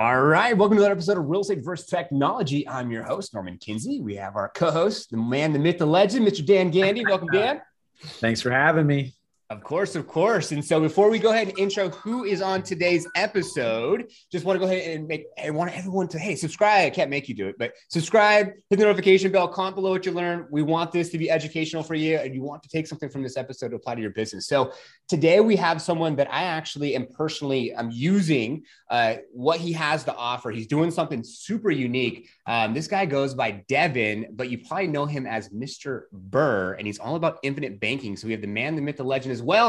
All right, welcome to another episode of Real Estate versus Technology. I'm your host, Norman Kinsey. We have our co-host, the man, the myth, the legend, Mr. Dan Gandy. Welcome, Dan. Thanks for having me. Of course, of course. And so before we go ahead and intro who is on today's episode, just want to go ahead and make I want everyone to hey, subscribe. I can't make you do it, but subscribe, hit the notification bell, comment below what you learn. We want this to be educational for you, and you want to take something from this episode to apply to your business. So today we have someone that I actually am personally I'm using uh, what he has to offer. He's doing something super unique. Um, this guy goes by Devin, but you probably know him as Mr. Burr, and he's all about infinite banking. So we have the man, the myth, the legend as well.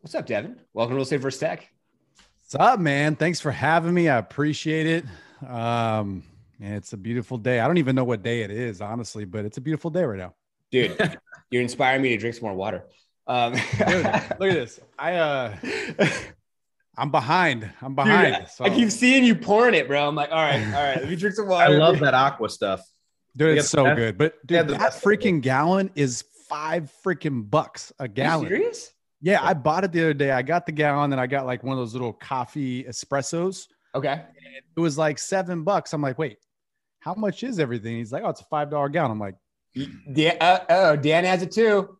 What's up, Devin? Welcome to Real Estate vs. Tech. What's up, man? Thanks for having me. I appreciate it. Um, and it's a beautiful day. I don't even know what day it is, honestly, but it's a beautiful day right now. Dude, you're inspiring me to drink some more water. Um, Dude, look at this. I uh I'm behind. I'm behind. Dude, so. I keep seeing you pouring it, bro. I'm like, all right, all right, let me drink some water. I love that aqua stuff. Dude, it's so best, good. But dude, that freaking gallon is five freaking bucks a gallon. serious? Yeah, I bought it the other day. I got the gallon and I got like one of those little coffee espressos. Okay. It was like seven bucks. I'm like, wait, how much is everything? He's like, oh, it's a five dollar gallon. I'm like, yeah, uh, oh, Dan has it too.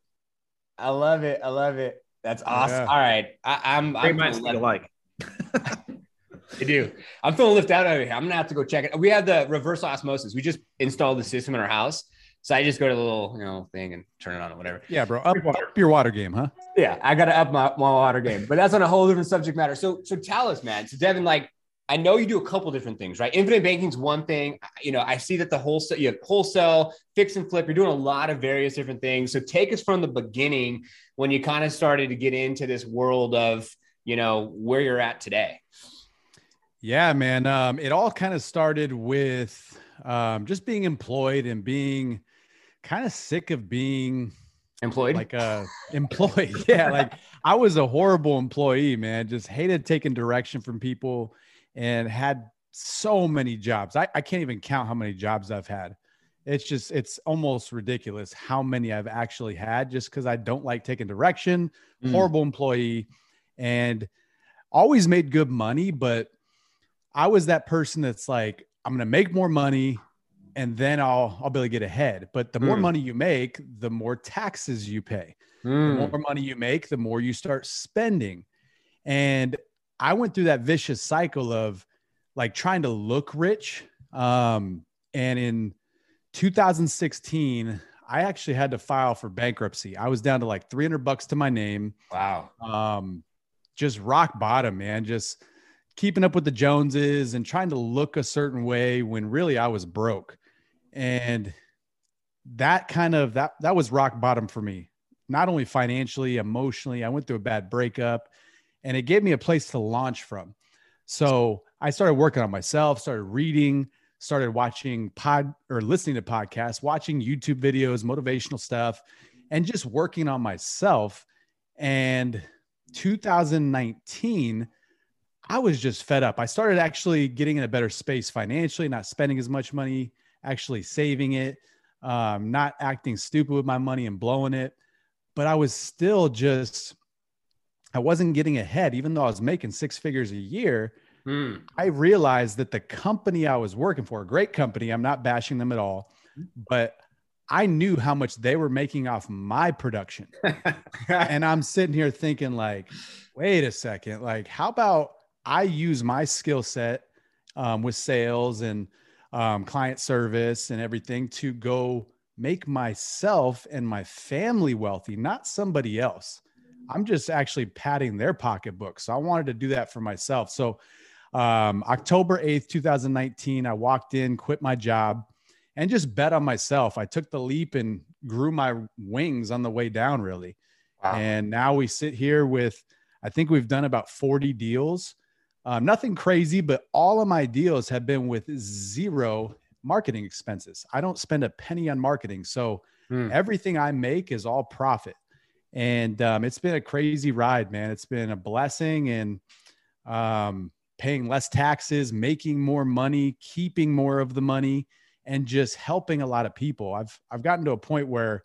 I love it. I love it. That's awesome. Yeah. All right, I, am I'm. Great minds like. I do. I'm feeling lifted out of here. I'm gonna have to go check it. We have the reverse osmosis. We just installed the system in our house. So I just go to the little, you know, thing and turn it on or whatever. Yeah, bro. Up, up your water game, huh? Yeah, I gotta up my, my water game. But that's on a whole different subject matter. So so tell us, man. So Devin, like I know you do a couple different things, right? Infinite banking is one thing. You know, I see that the wholesale, you have wholesale, fix and flip. You're doing a lot of various different things. So take us from the beginning when you kind of started to get into this world of, you know, where you're at today. Yeah, man. Um, it all kind of started with um, just being employed and being kind of sick of being employed like a employee yeah like i was a horrible employee man just hated taking direction from people and had so many jobs. I, I can't even count how many jobs I've had. It's just, it's almost ridiculous how many I've actually had just because I don't like taking direction, mm. horrible employee, and always made good money. But I was that person that's like, I'm going to make more money and then I'll, I'll be able to get ahead. But the more mm. money you make, the more taxes you pay. Mm. The more money you make, the more you start spending. And I went through that vicious cycle of like trying to look rich. Um, and in 2016, I actually had to file for bankruptcy. I was down to like 300 bucks to my name. Wow. Um, just rock bottom, man. Just keeping up with the Joneses and trying to look a certain way when really I was broke. And that kind of that that was rock bottom for me. Not only financially, emotionally, I went through a bad breakup and it gave me a place to launch from. So I started working on myself, started reading, started watching pod or listening to podcasts, watching YouTube videos, motivational stuff, and just working on myself. And 2019, I was just fed up. I started actually getting in a better space financially, not spending as much money, actually saving it, um, not acting stupid with my money and blowing it. But I was still just I wasn't getting ahead, even though I was making six figures a year. Mm. I realized that the company I was working for, a great company, I'm not bashing them at all, but I knew how much they were making off my production. and I'm sitting here thinking, like, wait a second, like, how about I use my skill set um, with sales and um, client service and everything to go make myself and my family wealthy, not somebody else. I'm just actually padding their pocketbook. So I wanted to do that for myself. So um, October 8th, 2019, I walked in, quit my job, and just bet on myself. I took the leap and grew my wings on the way down, really. Wow. And now we sit here with, I think we've done about 40 deals. Um, nothing crazy, but all of my deals have been with zero marketing expenses. I don't spend a penny on marketing. So mm. everything I make is all profit. And um, it's been a crazy ride, man. It's been a blessing and um, paying less taxes, making more money, keeping more of the money, and just helping a lot of people. I've I've gotten to a point where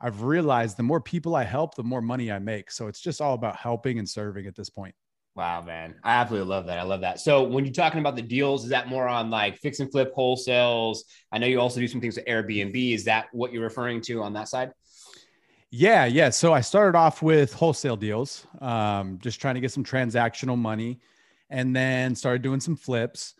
I've realized the more people I help, the more money I make. So it's just all about helping and serving at this point. Wow, man. I absolutely love that. I love that. So when you're talking about the deals, is that more on like fix and flip wholesales? I know you also do some things with Airbnb. Is that what you're referring to on that side? Yeah, yeah. So I started off with wholesale deals, um, just trying to get some transactional money, and then started doing some flips,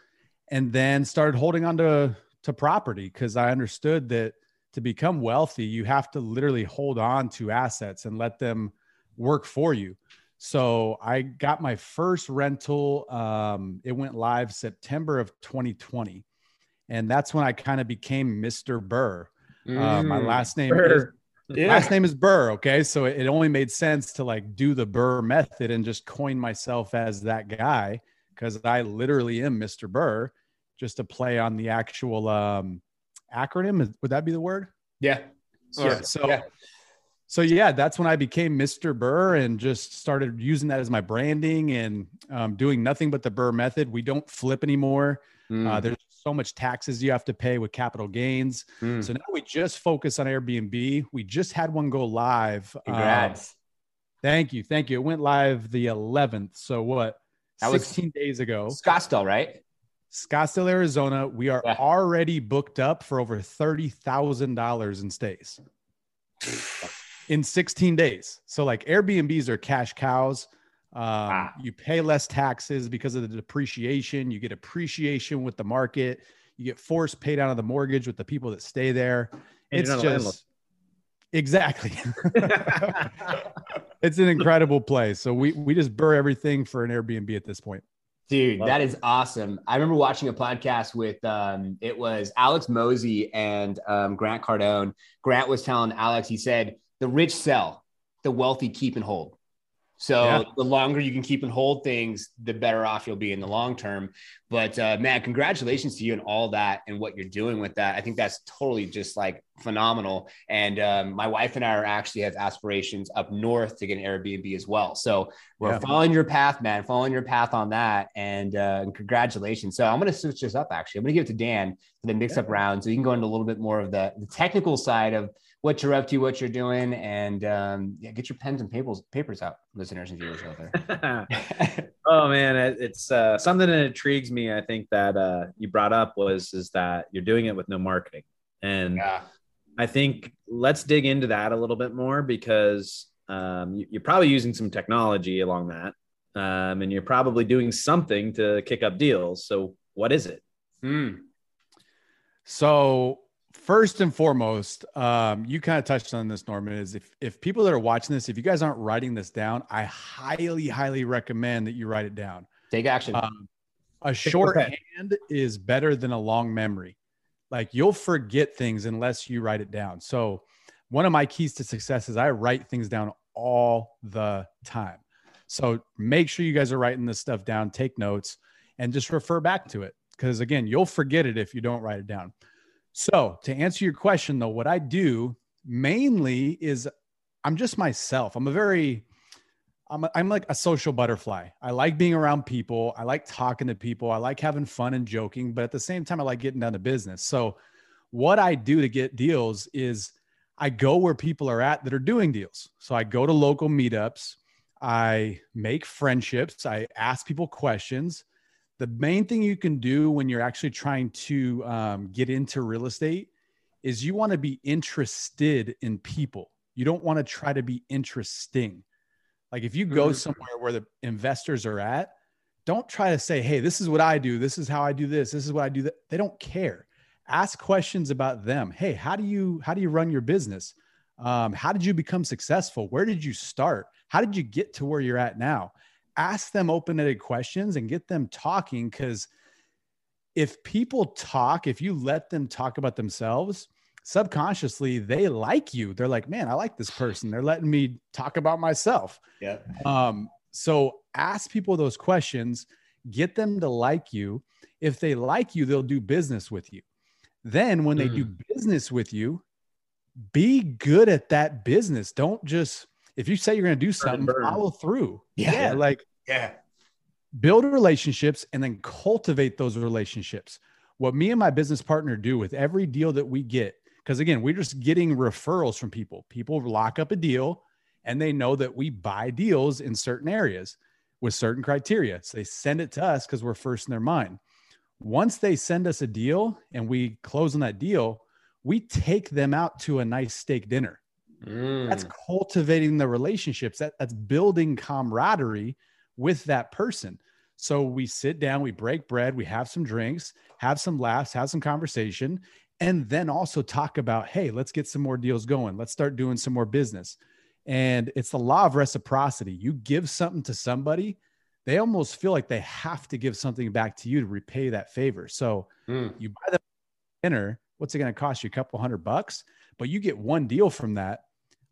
and then started holding on to to property because I understood that to become wealthy, you have to literally hold on to assets and let them work for you. So I got my first rental. Um, it went live September of 2020. And that's when I kind of became Mr. Burr. Uh, my mm. last name Burr. is yeah. last name is Burr. Okay. So it only made sense to like do the Burr method and just coin myself as that guy because I literally am Mr. Burr, just to play on the actual um, acronym. Would that be the word? Yeah. Yeah. So yeah. So yeah, that's when I became Mr. Burr and just started using that as my branding and um, doing nothing but the Burr method. We don't flip anymore. Mm. Uh, there's so much taxes you have to pay with capital gains. Mm. So now we just focus on Airbnb. We just had one go live. Um, Congrats. thank you. Thank you. It went live the 11th. So what? That 16 days ago. Scottsdale, right? Scottsdale, Arizona. We are yeah. already booked up for over $30,000 in stays in 16 days. So like Airbnbs are cash cows. Um, ah. You pay less taxes because of the depreciation. You get appreciation with the market. You get forced paid out of the mortgage with the people that stay there. And it's just exactly. it's an incredible place. So we we just burr everything for an Airbnb at this point. Dude, Love that it. is awesome. I remember watching a podcast with um, it was Alex Mosey and um, Grant Cardone. Grant was telling Alex, he said, the rich sell, the wealthy keep and hold. So yeah. the longer you can keep and hold things, the better off you'll be in the long term. But uh, man, congratulations to you and all that and what you're doing with that. I think that's totally just like phenomenal. And um, my wife and I are actually have aspirations up north to get an Airbnb as well. So we're yeah. following your path, man, following your path on that. And, uh, and congratulations. So I'm going to switch this up. Actually, I'm going to give it to Dan for the mix up yeah. round, so you can go into a little bit more of the, the technical side of what you're up to, what you're doing, and um, yeah, get your pens and papers papers out, listeners and viewers out there. oh man, it's uh, something that intrigues me. I think that uh, you brought up was is that you're doing it with no marketing, and yeah. I think let's dig into that a little bit more because um, you, are probably using some technology along that, um, and you're probably doing something to kick up deals. So what is it? Hmm. So first and foremost, um, you kind of touched on this, Norman. Is if if people that are watching this, if you guys aren't writing this down, I highly, highly recommend that you write it down. Take action. Um, a short hand is better than a long memory. Like you'll forget things unless you write it down. So, one of my keys to success is I write things down all the time. So make sure you guys are writing this stuff down, take notes, and just refer back to it. Because again, you'll forget it if you don't write it down. So, to answer your question, though, what I do mainly is I'm just myself. I'm a very, I'm, a, I'm like a social butterfly. I like being around people. I like talking to people. I like having fun and joking, but at the same time, I like getting down to business. So, what I do to get deals is I go where people are at that are doing deals. So, I go to local meetups, I make friendships, I ask people questions the main thing you can do when you're actually trying to um, get into real estate is you want to be interested in people. You don't want to try to be interesting. Like if you go mm-hmm. somewhere where the investors are at, don't try to say, "Hey, this is what I do. This is how I do this. This is what I do." That they don't care. Ask questions about them. Hey, how do you how do you run your business? Um, how did you become successful? Where did you start? How did you get to where you're at now? Ask them open-ended questions and get them talking because if people talk if you let them talk about themselves subconsciously they like you. They're like man i like this person. They're letting me talk about myself. Yeah. Um so ask people those questions get them to like you. If they like you they'll do business with you. Then when they mm. do business with you be good at that business. Don't just if you say you're going to do something, follow through. Yeah. yeah. Like, yeah. Build relationships and then cultivate those relationships. What me and my business partner do with every deal that we get, because again, we're just getting referrals from people. People lock up a deal and they know that we buy deals in certain areas with certain criteria. So they send it to us because we're first in their mind. Once they send us a deal and we close on that deal, we take them out to a nice steak dinner. Mm. That's cultivating the relationships. That, that's building camaraderie with that person. So we sit down, we break bread, we have some drinks, have some laughs, have some conversation, and then also talk about, hey, let's get some more deals going. Let's start doing some more business. And it's the law of reciprocity. You give something to somebody, they almost feel like they have to give something back to you to repay that favor. So mm. you buy them dinner, what's it going to cost you? A couple hundred bucks, but you get one deal from that.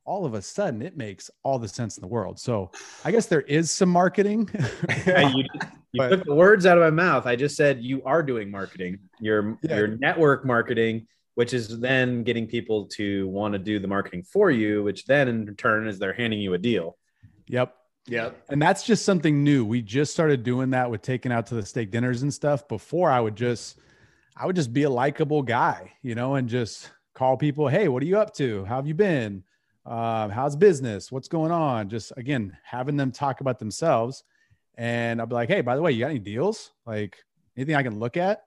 All of a sudden, it makes all the sense in the world. So, I guess there is some marketing. you, you but, took the words out of my mouth. I just said you are doing marketing. Your yeah. your network marketing which is then getting people to want to do the marketing for you, which then in turn is they're handing you a deal. Yep. Yep. And that's just something new. We just started doing that with taking out to the steak dinners and stuff. Before I would just, I would just be a likable guy, you know, and just call people, Hey, what are you up to? How have you been? Uh, how's business? What's going on? Just again, having them talk about themselves. And I'll be like, Hey, by the way, you got any deals? Like anything I can look at?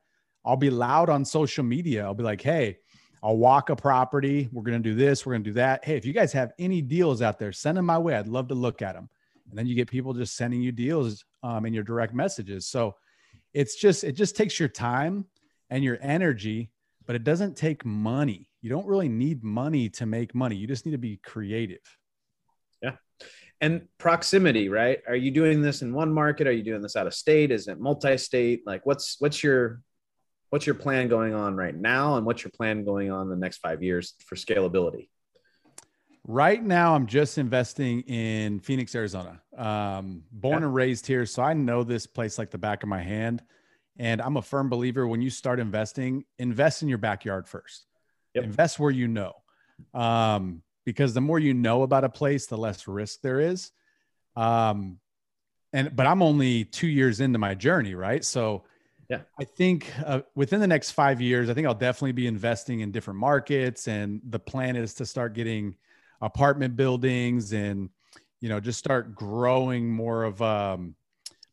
I'll be loud on social media. I'll be like, hey, I'll walk a property. We're going to do this. We're going to do that. Hey, if you guys have any deals out there, send them my way. I'd love to look at them. And then you get people just sending you deals um, in your direct messages. So it's just, it just takes your time and your energy, but it doesn't take money. You don't really need money to make money. You just need to be creative. Yeah. And proximity, right? Are you doing this in one market? Are you doing this out of state? Is it multi-state? Like what's, what's your, what's your plan going on right now and what's your plan going on the next five years for scalability right now i'm just investing in phoenix arizona um, born yeah. and raised here so i know this place like the back of my hand and i'm a firm believer when you start investing invest in your backyard first yep. invest where you know um, because the more you know about a place the less risk there is um, and but i'm only two years into my journey right so yeah. I think uh, within the next five years, I think I'll definitely be investing in different markets. And the plan is to start getting apartment buildings and, you know, just start growing more of um,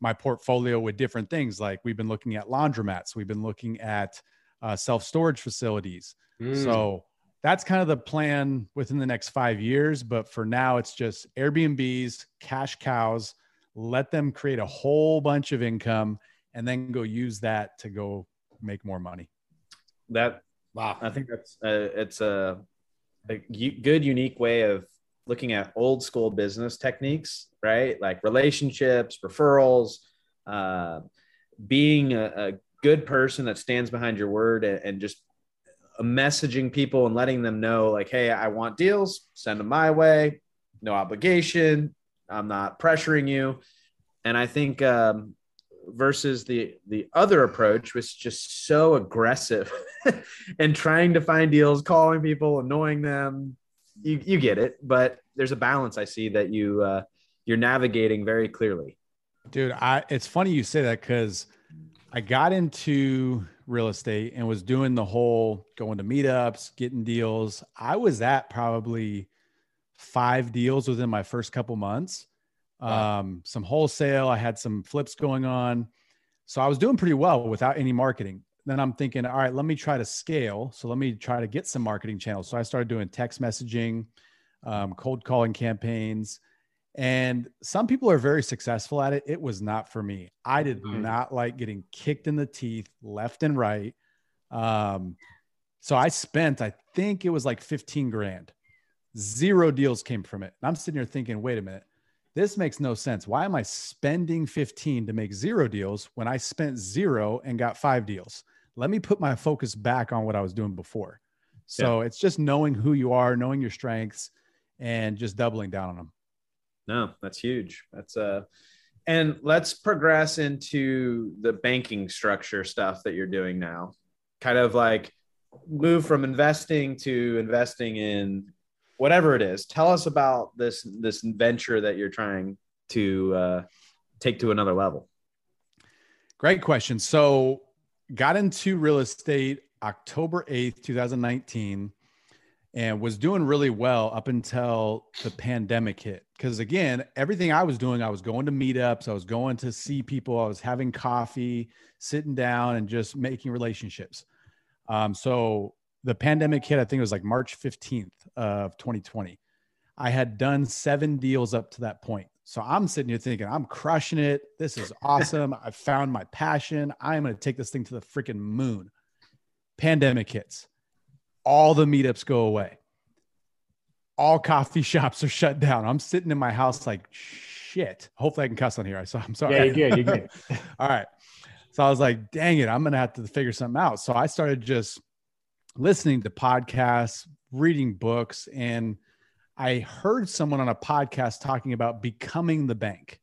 my portfolio with different things. Like we've been looking at laundromats, we've been looking at uh, self storage facilities. Mm. So that's kind of the plan within the next five years. But for now, it's just Airbnbs, cash cows, let them create a whole bunch of income and then go use that to go make more money. That wow, I think that's a, it's a, a good unique way of looking at old school business techniques, right? Like relationships, referrals, uh, being a, a, good person that stands behind your word and, and just messaging people and letting them know like hey i want deals. Send them my way. No obligation. I'm not pressuring you. And i think um, versus the the other approach was just so aggressive and trying to find deals calling people annoying them you you get it but there's a balance i see that you uh, you're navigating very clearly dude i it's funny you say that because i got into real estate and was doing the whole going to meetups getting deals i was at probably five deals within my first couple months um, some wholesale. I had some flips going on. So I was doing pretty well without any marketing. Then I'm thinking, all right, let me try to scale. So let me try to get some marketing channels. So I started doing text messaging, um, cold calling campaigns. And some people are very successful at it. It was not for me. I did mm-hmm. not like getting kicked in the teeth left and right. Um, so I spent, I think it was like 15 grand. Zero deals came from it. And I'm sitting here thinking, wait a minute this makes no sense. Why am I spending 15 to make zero deals when I spent zero and got five deals? Let me put my focus back on what I was doing before. So yeah. it's just knowing who you are, knowing your strengths, and just doubling down on them. No, that's huge. That's uh and let's progress into the banking structure stuff that you're doing now. Kind of like move from investing to investing in whatever it is, tell us about this this venture that you're trying to uh, take to another level. Great question. So, got into real estate October 8th, 2019 and was doing really well up until the pandemic hit. Because again, everything I was doing, I was going to meetups, I was going to see people, I was having coffee, sitting down, and just making relationships. Um, so the pandemic hit, I think it was like March 15th of 2020. I had done seven deals up to that point. So I'm sitting here thinking, I'm crushing it. This is awesome. I found my passion. I'm going to take this thing to the freaking moon. Pandemic hits all the meetups go away. All coffee shops are shut down. I'm sitting in my house like shit. Hopefully I can cuss on here. I so I'm sorry. Yeah, you're good. You're good. all right. So I was like, dang it, I'm gonna have to figure something out. So I started just listening to podcasts, reading books, and I heard someone on a podcast talking about becoming the bank.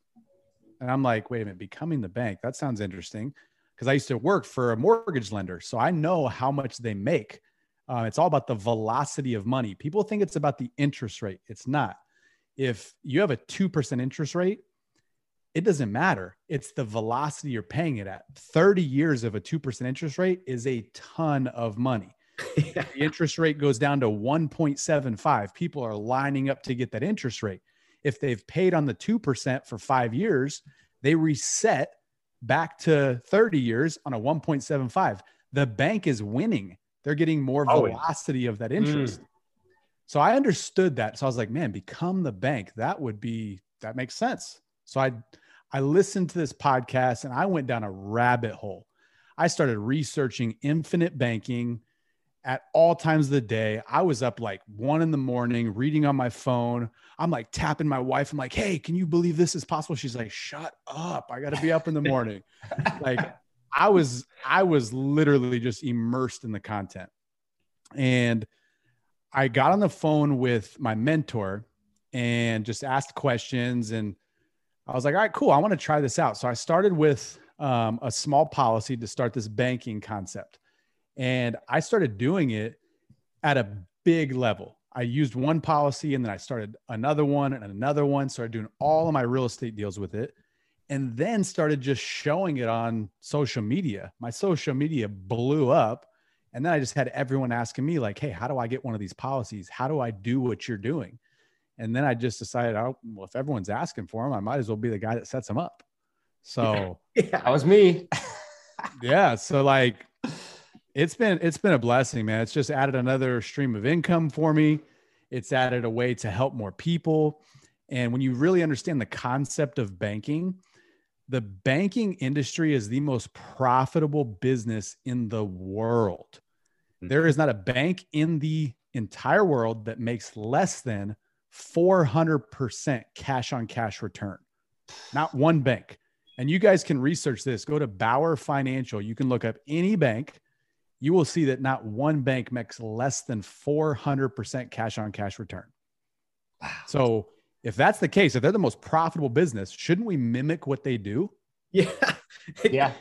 And I'm like, wait a minute, becoming the bank. That sounds interesting. Because I used to work for a mortgage lender. So I know how much they make. Uh, it's all about the velocity of money. People think it's about the interest rate. It's not. If you have a 2% interest rate, it doesn't matter. It's the velocity you're paying it at. 30 years of a 2% interest rate is a ton of money. the interest rate goes down to 1.75. People are lining up to get that interest rate. If they've paid on the 2% for five years, they reset back to 30 years on a 1.75. The bank is winning they're getting more Always. velocity of that interest. Mm. So I understood that. So I was like, man, become the bank. That would be that makes sense. So I I listened to this podcast and I went down a rabbit hole. I started researching infinite banking at all times of the day. I was up like one in the morning reading on my phone. I'm like tapping my wife. I'm like, hey, can you believe this is possible? She's like, shut up. I got to be up in the morning. like I was I was literally just immersed in the content. And I got on the phone with my mentor and just asked questions and I was like, all right, cool. I want to try this out. So I started with um, a small policy to start this banking concept. And I started doing it at a big level. I used one policy and then I started another one and another one. Started doing all of my real estate deals with it and then started just showing it on social media. My social media blew up. And then I just had everyone asking me, like, hey, how do I get one of these policies? How do I do what you're doing? And then I just decided, oh, well, if everyone's asking for them, I might as well be the guy that sets them up. So yeah, that was me. yeah. So like it's been it's been a blessing, man. It's just added another stream of income for me. It's added a way to help more people. And when you really understand the concept of banking, the banking industry is the most profitable business in the world. Mm-hmm. There is not a bank in the entire world that makes less than 400% cash on cash return. Not one bank. And you guys can research this. Go to Bauer Financial. You can look up any bank. You will see that not one bank makes less than 400% cash on cash return. Wow. So if that's the case, if they're the most profitable business, shouldn't we mimic what they do? Yeah. yeah.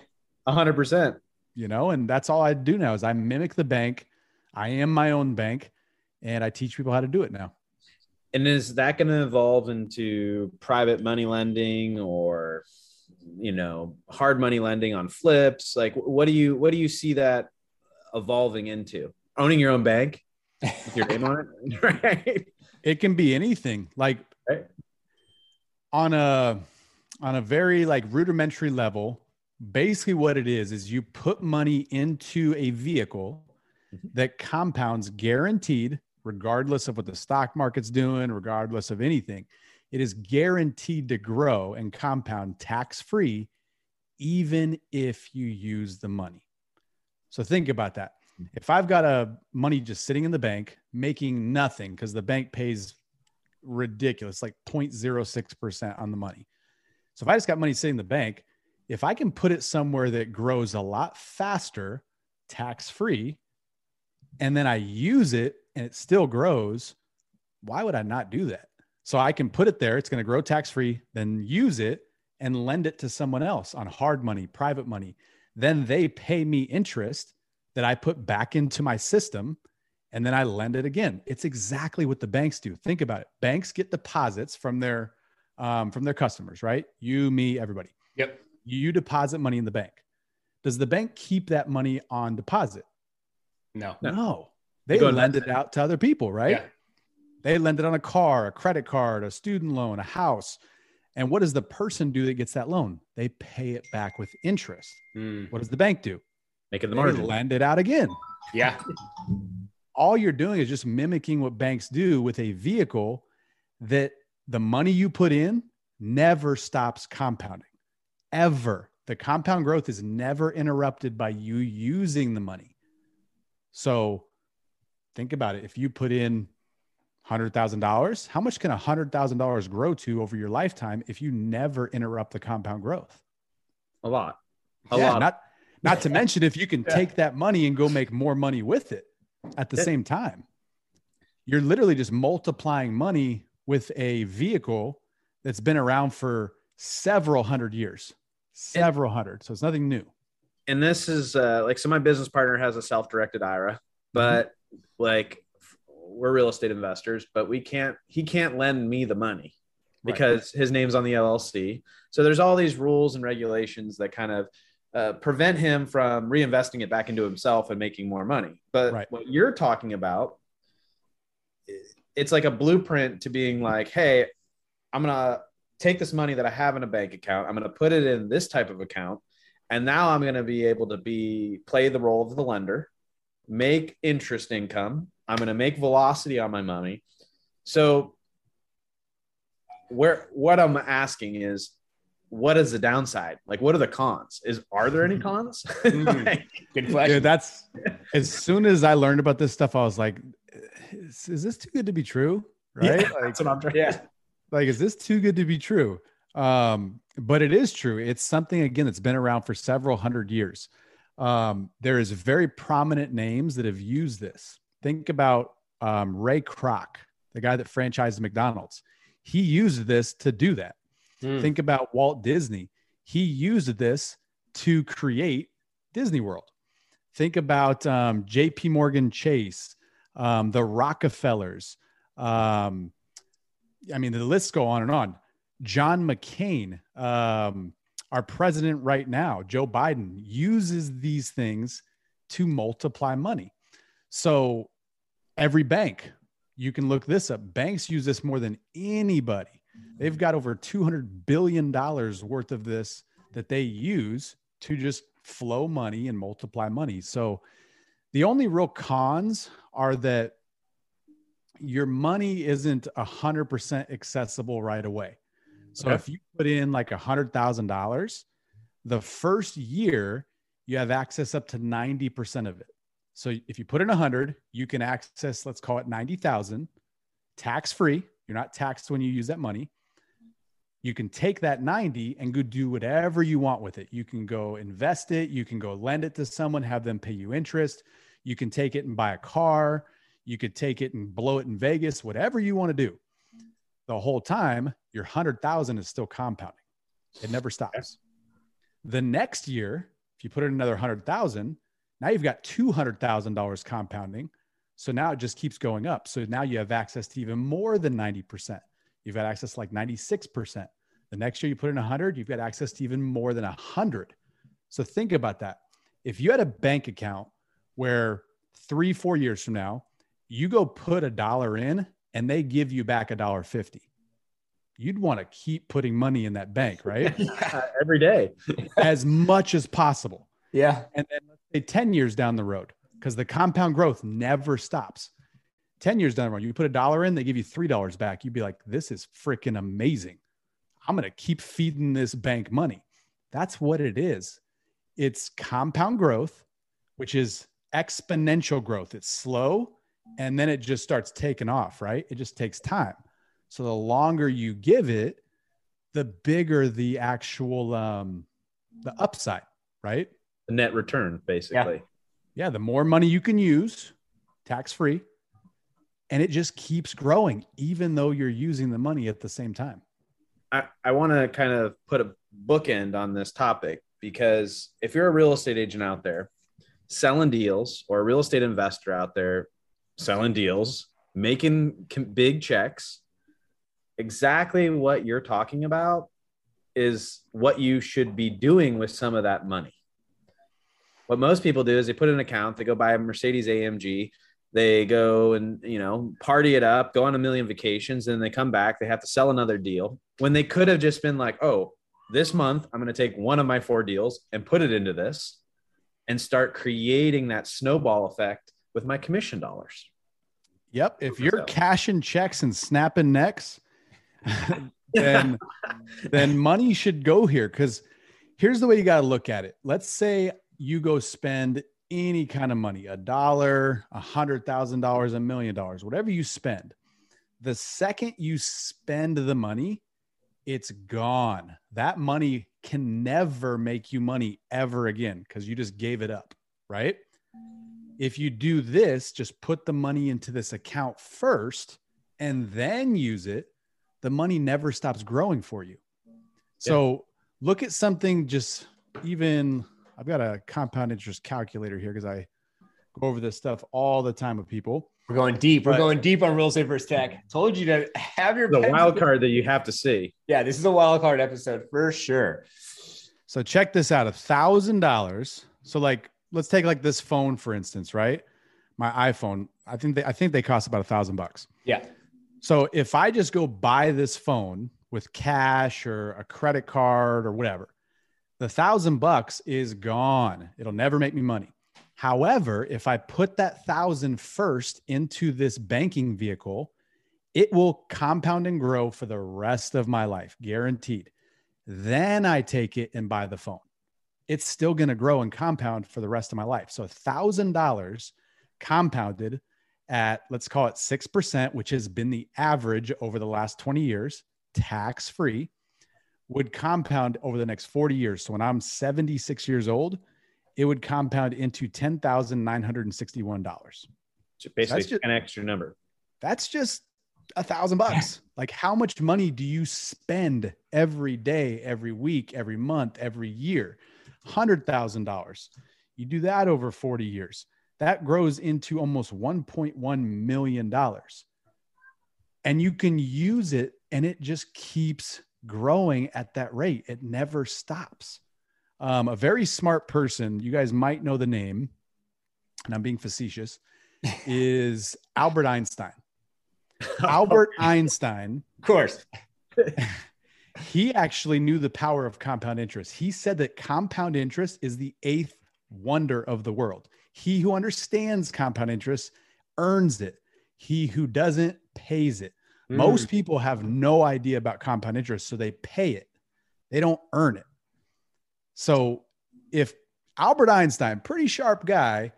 A hundred percent. You know, and that's all I do now is I mimic the bank. I am my own bank and I teach people how to do it now. And is that going to evolve into private money lending or, you know, hard money lending on flips? Like, what do you, what do you see that evolving into? Owning your own bank with your name on it? right. It can be anything. Like right. on a on a very like rudimentary level, basically what it is is you put money into a vehicle mm-hmm. that compounds guaranteed regardless of what the stock market's doing, regardless of anything. It is guaranteed to grow and compound tax free even if you use the money. So think about that. If I've got a money just sitting in the bank making nothing because the bank pays ridiculous, like 0.06% on the money. So if I just got money sitting in the bank, if I can put it somewhere that grows a lot faster, tax free, and then I use it and it still grows, why would I not do that? So I can put it there, it's going to grow tax free, then use it and lend it to someone else on hard money, private money. Then they pay me interest that I put back into my system and then I lend it again. It's exactly what the banks do. Think about it. Banks get deposits from their um, from their customers, right? You, me, everybody. Yep. You deposit money in the bank. Does the bank keep that money on deposit? No. No. They lend it out to other people, right? Yeah. They lend it on a car, a credit card, a student loan, a house. And what does the person do that gets that loan? They pay it back with interest. Mm. What does the bank do? Make it the margin. They lend it out again. Yeah. All you're doing is just mimicking what banks do with a vehicle that the money you put in never stops compounding ever. The compound growth is never interrupted by you using the money. So think about it. If you put in $100,000, how much can $100,000 grow to over your lifetime if you never interrupt the compound growth? A lot. A yeah, lot. Not, not to mention if you can yeah. take that money and go make more money with it at the it, same time. You're literally just multiplying money with a vehicle that's been around for several hundred years, several and, hundred. So it's nothing new. And this is uh, like, so my business partner has a self directed IRA, but mm-hmm. like we're real estate investors, but we can't, he can't lend me the money because right. his name's on the LLC. So there's all these rules and regulations that kind of uh, prevent him from reinvesting it back into himself and making more money. But right. what you're talking about, it's like a blueprint to being like, hey, I'm gonna take this money that I have in a bank account, I'm gonna put it in this type of account, and now I'm gonna be able to be play the role of the lender, make interest income. I'm gonna make velocity on my money. So where what I'm asking is what is the downside? Like, what are the cons? Is are there any cons? Mm, good question. Dude, that's as soon as I learned about this stuff, I was like, is, is this too good to be true? Right? Yeah, like, that's what I'm trying. Yeah. Like, is this too good to be true? Um, but it is true. It's something again that's been around for several hundred years. Um, there is very prominent names that have used this. Think about um, Ray Kroc, the guy that franchised McDonald's. He used this to do that. Mm. Think about Walt Disney. He used this to create Disney World. Think about um, J.P. Morgan Chase um, the Rockefellers. Um, I mean, the lists go on and on. John McCain, um, our president right now, Joe Biden, uses these things to multiply money. So every bank, you can look this up. Banks use this more than anybody. They've got over $200 billion worth of this that they use to just flow money and multiply money. So the only real cons are that your money isn't a hundred percent accessible right away. So okay. if you put in like a hundred thousand dollars, the first year you have access up to 90% of it. So if you put in a hundred, you can access, let's call it 90,000 tax free. You're not taxed when you use that money. You can take that 90 and go do whatever you want with it. You can go invest it. You can go lend it to someone, have them pay you interest. You can take it and buy a car. You could take it and blow it in Vegas, whatever you want to do. The whole time, your 100,000 is still compounding. It never stops. The next year, if you put in another 100,000, now you've got $200,000 compounding. So now it just keeps going up. So now you have access to even more than 90%. You've got access to like 96%. The next year you put in 100, you've got access to even more than 100. So think about that. If you had a bank account where three, four years from now, you go put a dollar in and they give you back a dollar 50 you'd want to keep putting money in that bank, right? yeah, every day, as much as possible. Yeah. And then say 10 years down the road, because the compound growth never stops. 10 years down the road, you put a dollar in, they give you $3 back. You'd be like, this is freaking amazing. I'm going to keep feeding this bank money. That's what it is. It's compound growth, which is exponential growth. It's slow and then it just starts taking off, right? It just takes time. So the longer you give it, the bigger the actual um the upside, right? Net return basically. Yeah, yeah the more money you can use tax free and it just keeps growing even though you're using the money at the same time. I, I want to kind of put a bookend on this topic because if you're a real estate agent out there selling deals or a real estate investor out there selling deals, making big checks. Exactly what you're talking about is what you should be doing with some of that money. What most people do is they put an account, they go buy a Mercedes AMG, they go and you know party it up, go on a million vacations, and then they come back, they have to sell another deal when they could have just been like, oh, this month I'm going to take one of my four deals and put it into this and start creating that snowball effect with my commission dollars. Yep. If you're so. cashing checks and snapping necks, then then money should go here because here's the way you got to look at it. Let's say you go spend any kind of money, a dollar, a hundred thousand dollars, a million dollars, whatever you spend. The second you spend the money, it's gone. That money can never make you money ever again because you just gave it up, right? If you do this, just put the money into this account first and then use it, the money never stops growing for you. So yeah. look at something just even I've got a compound interest calculator here because I go over this stuff all the time with people. We're going deep. We're but, going deep on real estate versus tech. Told you to have your the wild card that you have to see. Yeah, this is a wild card episode for sure. So check this out: a thousand dollars. So like, let's take like this phone for instance, right? My iPhone. I think they I think they cost about a thousand bucks. Yeah. So if I just go buy this phone with cash or a credit card or whatever, the thousand bucks is gone. It'll never make me money. However, if I put that thousand first into this banking vehicle, it will compound and grow for the rest of my life, guaranteed. Then I take it and buy the phone. It's still going to grow and compound for the rest of my life. So $1,000 compounded at, let's call it 6%, which has been the average over the last 20 years, tax free, would compound over the next 40 years. So when I'm 76 years old, it would compound into $10,961. So basically so just, an extra number. That's just a thousand bucks. Like how much money do you spend every day, every week, every month, every year? Hundred thousand dollars. You do that over 40 years. That grows into almost 1.1 million dollars. And you can use it and it just keeps growing at that rate. It never stops. Um, a very smart person, you guys might know the name, and I'm being facetious, is Albert Einstein. Albert Einstein. Of course. he actually knew the power of compound interest. He said that compound interest is the eighth wonder of the world. He who understands compound interest earns it. He who doesn't pays it. Mm. Most people have no idea about compound interest, so they pay it. They don't earn it. So if Albert Einstein, pretty sharp guy,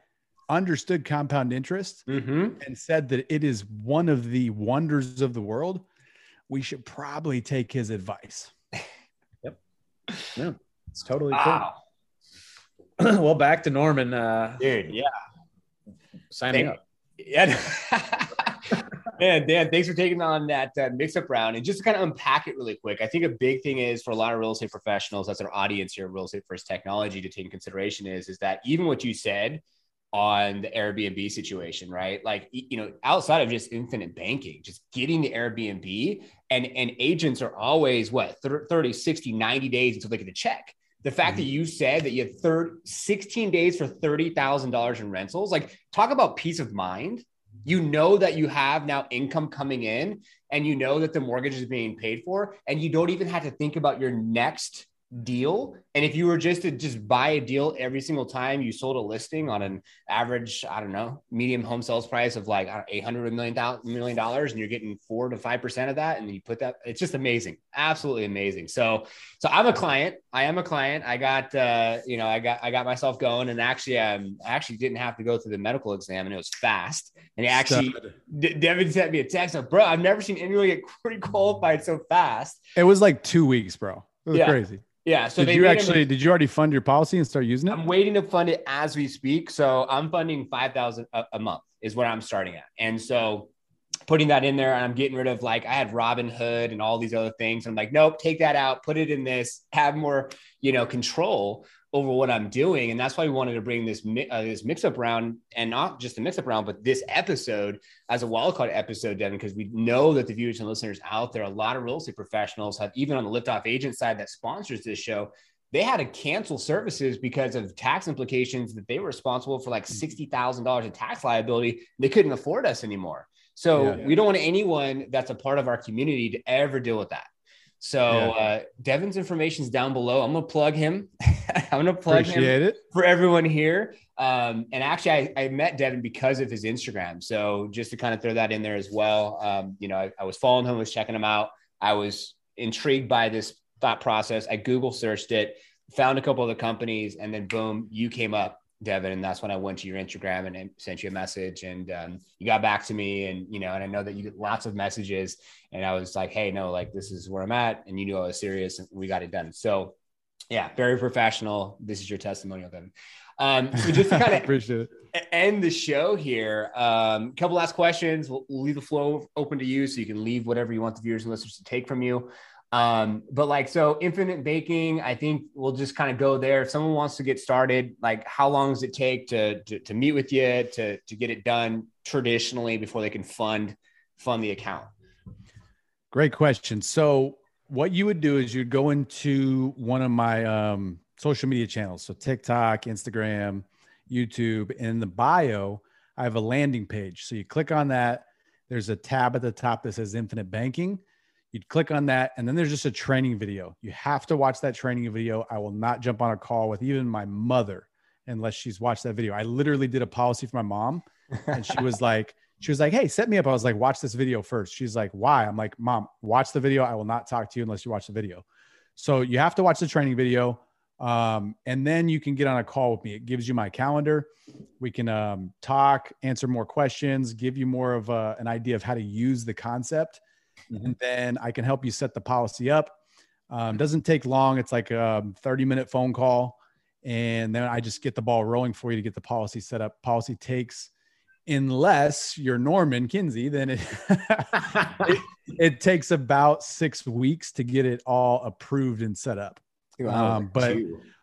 understood compound interest mm-hmm. and said that it is one of the wonders of the world, we should probably take his advice. Yep. Yeah, it's totally wow. cool. well, back to Norman. Uh, Dude, yeah. Sign me up. Yeah. Man, Dan, thanks for taking on that uh, mix up round. And just to kind of unpack it really quick, I think a big thing is for a lot of real estate professionals, that's our audience here, at real estate versus technology to take in consideration is, is that even what you said on the Airbnb situation, right? Like, you know, outside of just infinite banking, just getting the Airbnb and, and agents are always what 30, 60, 90 days until they get a check. The fact mm-hmm. that you said that you had third 16 days for $30,000 in rentals, like talk about peace of mind you know that you have now income coming in and you know that the mortgage is being paid for and you don't even have to think about your next deal. And if you were just to just buy a deal every single time you sold a listing on an average i don't know medium home sales price of like 800 million million dollars and you're getting 4 to 5% of that and you put that it's just amazing absolutely amazing. So so i'm a client. I am a client. I got uh you know i got i got myself going and actually um I actually didn't have to go through the medical exam and it was fast. And actually D- devin sent me a text like bro i've never seen anyone get pre-qualified so fast. It was like two weeks bro. It was yeah. crazy yeah. So did you actually did you already fund your policy and start using it? I'm waiting to fund it as we speak. So I'm funding five thousand a month is what I'm starting at, and so putting that in there and I'm getting rid of like I had Robinhood and all these other things. I'm like, nope, take that out, put it in this, have more, you know, control over what I'm doing. And that's why we wanted to bring this uh, this mix up round and not just the mix up round, but this episode as a wildcard episode, Devin, because we know that the viewers and listeners out there, a lot of real estate professionals have even on the liftoff agent side that sponsors this show, they had to cancel services because of tax implications that they were responsible for like mm-hmm. $60,000 in tax liability. They couldn't afford us anymore. So yeah, yeah. we don't want anyone that's a part of our community to ever deal with that. So uh, Devin's information is down below. I'm gonna plug him. I'm gonna plug Appreciate him it. for everyone here. Um, and actually, I, I, met Devin because of his Instagram. So just to kind of throw that in there as well. Um, you know, I, I was following him, was checking him out. I was intrigued by this thought process. I Google searched it, found a couple of the companies, and then boom, you came up. Devin, and that's when I went to your Instagram and sent you a message, and um, you got back to me, and you know, and I know that you get lots of messages, and I was like, hey, no, like this is where I'm at, and you knew I was serious, and we got it done. So, yeah, very professional. This is your testimonial, Devin. Um, so just to kind of appreciate it. end the show here, a um, couple last questions. We'll, we'll leave the flow open to you, so you can leave whatever you want the viewers and listeners to take from you. Um, but like, so infinite banking, I think we'll just kind of go there. If someone wants to get started, like how long does it take to, to, to meet with you to, to get it done traditionally before they can fund, fund the account? Great question. So what you would do is you'd go into one of my, um, social media channels. So TikTok, Instagram, YouTube, in the bio, I have a landing page. So you click on that. There's a tab at the top that says infinite banking You'd click on that, and then there's just a training video. You have to watch that training video. I will not jump on a call with even my mother unless she's watched that video. I literally did a policy for my mom, and she was like, she was like, "Hey, set me up." I was like, "Watch this video first. She's like, "Why?" I'm like, "Mom, watch the video. I will not talk to you unless you watch the video." So you have to watch the training video, um, and then you can get on a call with me. It gives you my calendar. We can um, talk, answer more questions, give you more of a, an idea of how to use the concept mm-hmm. and then I can help you set the policy up. Um, doesn't take long. It's like a 30 minute phone call. And then I just get the ball rolling for you to get the policy set up. Policy takes, unless you're Norman Kinsey, then it, it, it, takes about six weeks to get it all approved and set up. Um, but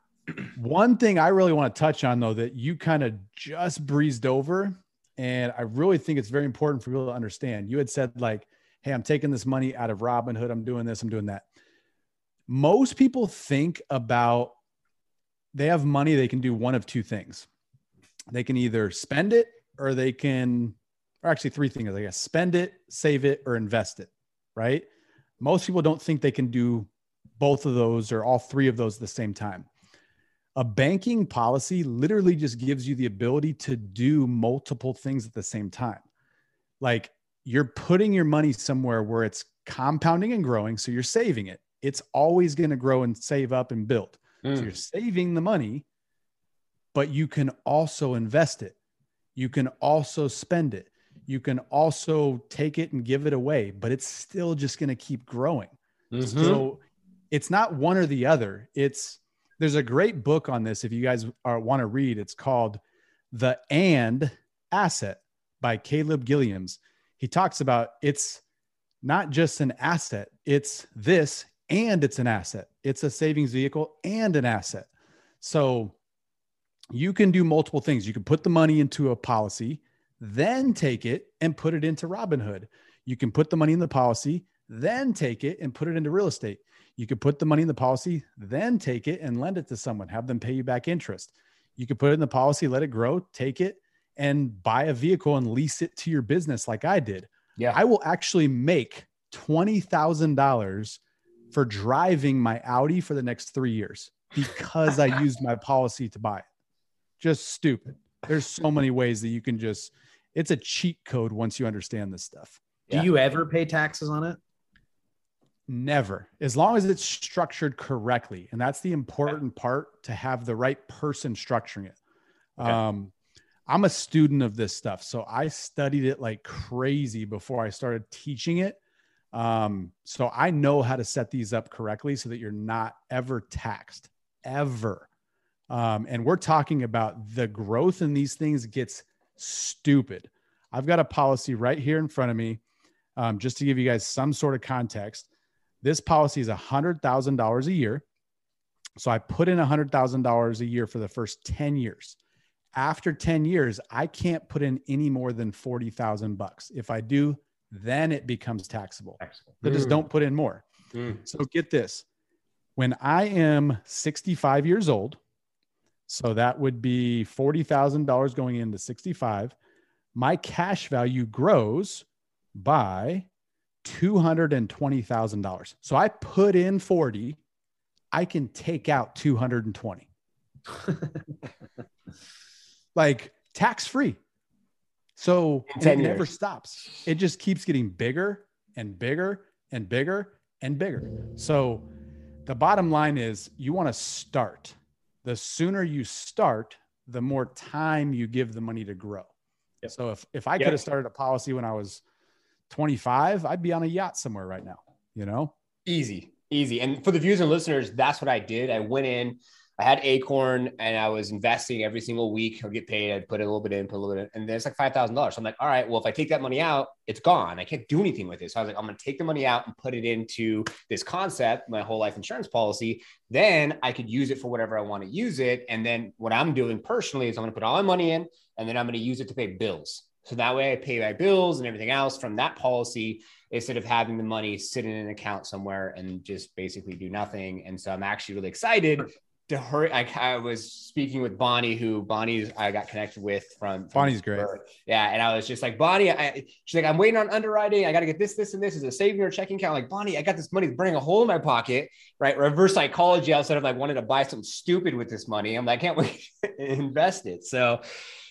one thing I really want to touch on, though, that you kind of just breezed over, and I really think it's very important for people to understand. You had said, like, hey, I'm taking this money out of Robinhood. I'm doing this, I'm doing that. Most people think about they have money, they can do one of two things. They can either spend it or they can, or actually three things, I guess spend it, save it, or invest it, right? Most people don't think they can do both of those or all three of those at the same time. A banking policy literally just gives you the ability to do multiple things at the same time. Like you're putting your money somewhere where it's compounding and growing. So you're saving it. It's always going to grow and save up and build. Mm. So you're saving the money, but you can also invest it. You can also spend it. You can also take it and give it away, but it's still just going to keep growing. Mm-hmm. So it's not one or the other. It's there's a great book on this if you guys are, want to read. It's called The And Asset by Caleb Guillams he talks about it's not just an asset, it's this and it's an asset. It's a savings vehicle and an asset. So you can do multiple things. You can put the money into a policy, then take it and put it into Robinhood. You can put the money in the policy, then take it and put it into real estate. You could put the money in the policy, then take it and lend it to someone, have them pay you back interest. You could put it in the policy, let it grow, take it, and buy a vehicle and lease it to your business like I did. Yeah. I will actually make $20,000 for driving my Audi for the next 3 years because I used my policy to buy it. Just stupid. There's so many ways that you can just it's a cheat code once you understand this stuff. Do yeah. you ever pay taxes on it? Never, as long as it's structured correctly. And that's the important part to have the right person structuring it. Okay. Um, I'm a student of this stuff. So I studied it like crazy before I started teaching it. Um, so I know how to set these up correctly so that you're not ever taxed, ever. Um, and we're talking about the growth in these things gets stupid. I've got a policy right here in front of me. um, just to give you guys some sort of context, this policy is $100,000 a year. So I put in $100,000 a year for the first 10 years. After 10 years, I can't put in any more than 40,000 bucks. If I do, then it becomes taxable. taxable. So mm. just don't put in more. Mm. So get this. When I am 65 years old, so that would be $40,000 going into 65, my cash value grows by $220,000. So I put in 40, I can take out 220. like tax free. So it never stops. It just keeps getting bigger and bigger and bigger and bigger. So the bottom line is you want to start. The sooner you start, the more time you give the money to grow. Yep. So if if I yep. could have started a policy when I was 25, I'd be on a yacht somewhere right now, you know? Easy, easy. And for the viewers and listeners, that's what I did. I went in, I had Acorn and I was investing every single week. I'd get paid. I'd put a little bit in, put a little bit in, and then it's like $5,000. So I'm like, all right, well, if I take that money out, it's gone. I can't do anything with it. So I was like, I'm going to take the money out and put it into this concept, my whole life insurance policy. Then I could use it for whatever I want to use it. And then what I'm doing personally is I'm going to put all my money in and then I'm going to use it to pay bills. So that way I pay my bills and everything else from that policy instead of having the money sit in an account somewhere and just basically do nothing. And so I'm actually really excited to hurry. I, I, was speaking with Bonnie, who Bonnie I got connected with from, from Bonnie's great. Yeah, and I was just like Bonnie. I, she's like, I'm waiting on underwriting. I got to get this, this, and this. Is a saving or checking account? I'm like Bonnie, I got this money burning a hole in my pocket. Right, reverse psychology. Outside of like wanting to buy something stupid with this money, I'm like, I can't wait to invest it. So,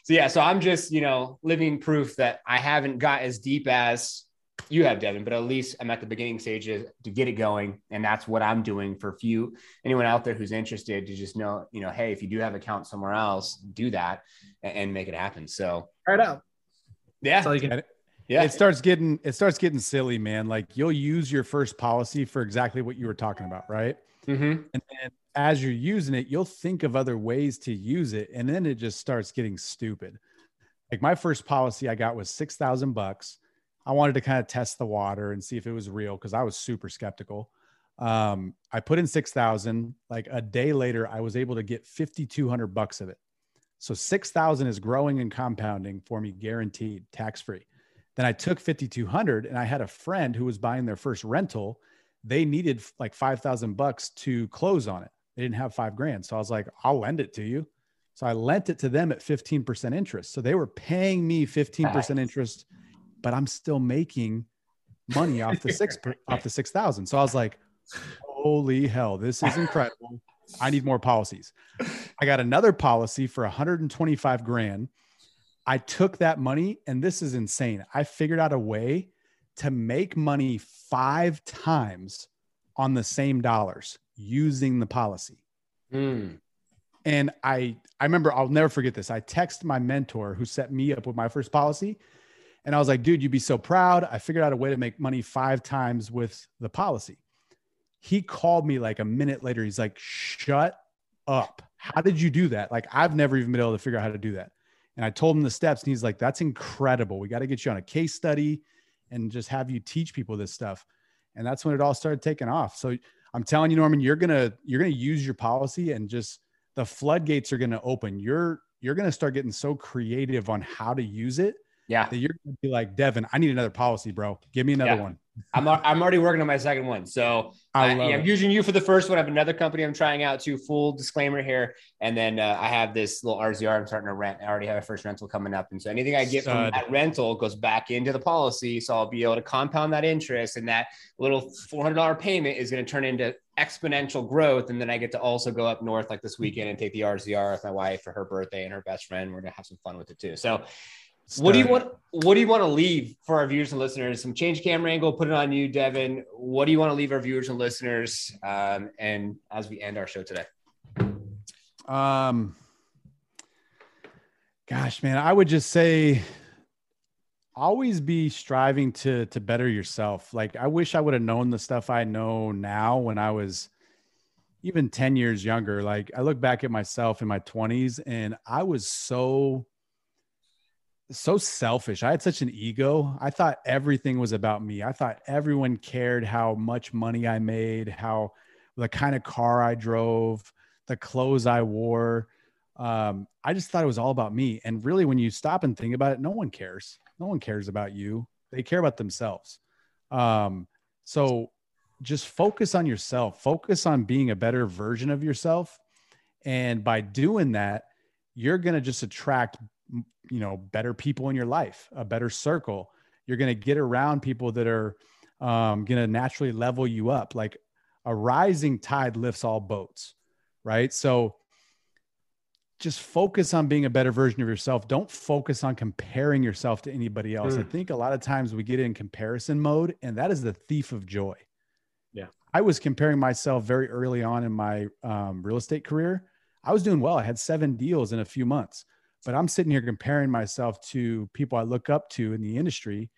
so yeah, so I'm just you know living proof that I haven't got as deep as you have Devin, but at least I'm at the beginning stages to get it going. And that's what I'm doing for a few anyone out there who's interested to just know, you know, hey, if you do have account somewhere else, do that and, and make it happen. So try it out. Yeah. Can, yeah. It starts getting it starts getting silly, man. Like you'll use your first policy for exactly what you were talking about, right? Mm-hmm. And then as you're using it, you'll think of other ways to use it, and then it just starts getting stupid. Like my first policy I got was six thousand bucks I wanted to kind of test the water and see if it was real because I was super skeptical. Um, I put in 6,000. Like a day later, I was able to get 5,200 bucks of it. So 6,000 is growing and compounding for me, guaranteed, tax free. Then I took 5,200 and I had a friend who was buying their first rental. They needed like 5,000 bucks to close on it. They didn't have five grand. So I was like, I'll lend it to you. So I lent it to them at 15% interest. So they were paying me 15% interest but I'm still making money off the six off the six thousand. So I was like, holy hell, this is incredible. I need more policies. I got another policy for 125 grand. I took that money, and this is insane. I figured out a way to make money five times on the same dollars using the policy. Mm. And I I remember I'll never forget this. I text my mentor who set me up with my first policy and I was like, dude, you'd be so proud. I figured out a way to make money five times with the policy. He called me like a minute later. He's like, shut up. How did you do that? Like, I've never even been able to figure out how to do that. And I told him the steps, and he's like, that's incredible. We got to get you on a case study and just have you teach people this stuff. And that's when it all started taking off. So I'm telling you, Norman, you're gonna you're gonna use your policy and just the floodgates are gonna open. You're you're gonna start getting so creative on how to use it yeah. That you're going to be like, Devin, I need another policy, bro. Give me another yeah. one. I'm, I'm already working on my second one. So I am using you for the first one. I have another company I'm trying out to. Full disclaimer here. And then uh, I have this little RZR I'm starting to rent. I already have a first rental coming up. And so anything I get Stud. from that rental goes back into the policy. So I'll be able to compound that interest. And that little $400 payment is going to turn into exponential growth. And then I get to also go up north like this weekend and take the RZR with my wife for her birthday and her best friend. We're going to have some fun with it too. So what do you want? What do you want to leave for our viewers and listeners? Some change camera angle, put it on you, Devin. What do you want to leave our viewers and listeners? Um, and as we end our show today, um, gosh, man, I would just say, always be striving to to better yourself. Like I wish I would have known the stuff I know now when I was even 10 years younger. Like I look back at myself in my 20s and I was so so selfish. I had such an ego. I thought everything was about me. I thought everyone cared how much money I made, how the kind of car I drove, the clothes I wore. Um, I just thought it was all about me. And really, when you stop and think about it, no one cares. No one cares about you. They care about themselves. Um, so just focus on yourself, focus on being a better version of yourself. And by doing that, you're going to just attract you know better people in your life a better circle. You're going to get around people that are um, going to naturally level you up. Like a rising tide lifts all boats right? So just focus on being a better version of yourself. Don't focus on comparing yourself to anybody else. Mm. i think a lot of times we get in comparison mode and that is the thief of joy. Yeah. I was comparing myself very early on in my um, real estate career. I was doing well. I had seven deals in a few months but I'm sitting here comparing myself to people I look up to in the industry.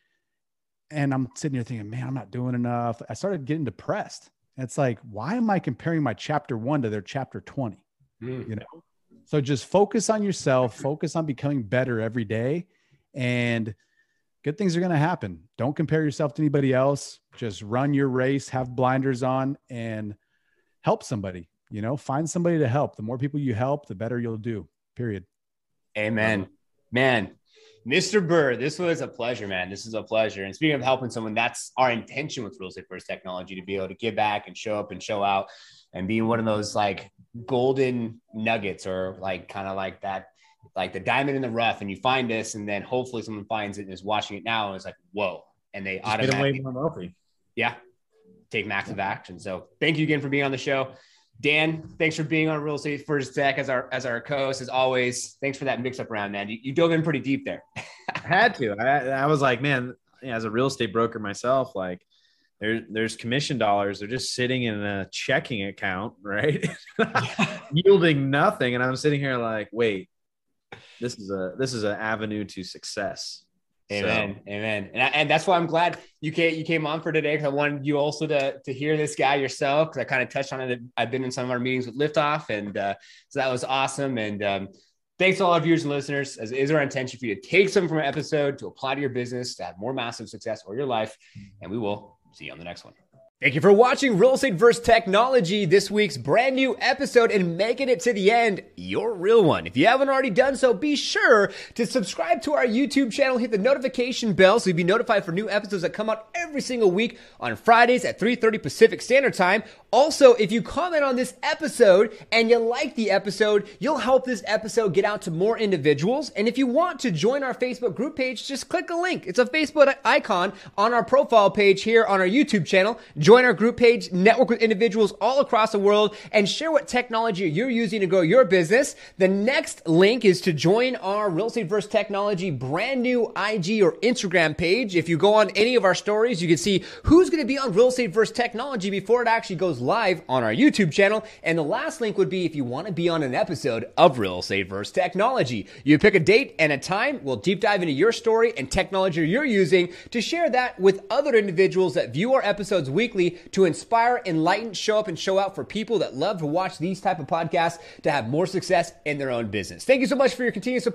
And I'm sitting here thinking, man, I'm not doing enough. I started getting depressed. And it's like, why am I comparing my chapter one to their chapter 20? Mm. You know? So just focus on yourself, focus on becoming better every day, and good things are going to happen. Don't compare yourself to anybody else. Just run your race, have blinders on, and help somebody. You know, find somebody to help. The more people you help, the better you'll do, period. Amen. Man, Mr. Burr, this was a pleasure, man. This is a pleasure. And speaking of helping someone, that's our intention with Real Estate vs. Technology to be able to give back and show up and show out and being one of those like golden nuggets or like kind of like that, like the diamond in the rough. And you find this, and then hopefully someone finds it and is watching it now and is like, whoa. And they Just automatically, yeah, take massive action. So thank you again for being on the show. Dan, thanks for being on Real Estate vs. Tech as our as our co-host as always. Thanks for that mix up round, man. You, you dove in pretty deep there. I had to. I, I was like, man, as a real estate broker myself, like there, there's commission dollars. They're just sitting in a checking account, right? Yielding nothing. And I'm sitting here like, wait, this is a this is an avenue to success. Amen. So. Amen. And, I, and that's why I'm glad you came, you came on for today because I wanted you also to, to hear this guy yourself because I kind of touched on it. I've been in some of our meetings with Liftoff, and uh, so that was awesome. And um, thanks to all our viewers and listeners. As is our intention for you to take some from an episode to apply to your business to have more massive success or your life. And we will see you on the next one. Thank you for watching Real Estate vs. Technology, this week's brand new episode and making it to the end, your real one. If you haven't already done so, be sure to subscribe to our YouTube channel, hit the notification bell so you'll be notified for new episodes that come out every single week on Fridays at 3.30 Pacific Standard Time. Also, if you comment on this episode and you like the episode, you'll help this episode get out to more individuals. And if you want to join our Facebook group page, just click a link. It's a Facebook icon on our profile page here on our YouTube channel. Join our group page, network with individuals all across the world, and share what technology you're using to grow your business. The next link is to join our Real Estate vs. Technology brand new IG or Instagram page. If you go on any of our stories, you can see who's going to be on Real Estate vs. Technology before it actually goes live on our YouTube channel. And the last link would be if you want to be on an episode of Real Estate vs. Technology. You pick a date and a time. We'll deep dive into your story and technology you're using to share that with other individuals that view our episodes weekly to inspire, enlighten, show up and show out for people that love to watch these type of podcasts to have more success in their own business. Thank you so much for your continued support.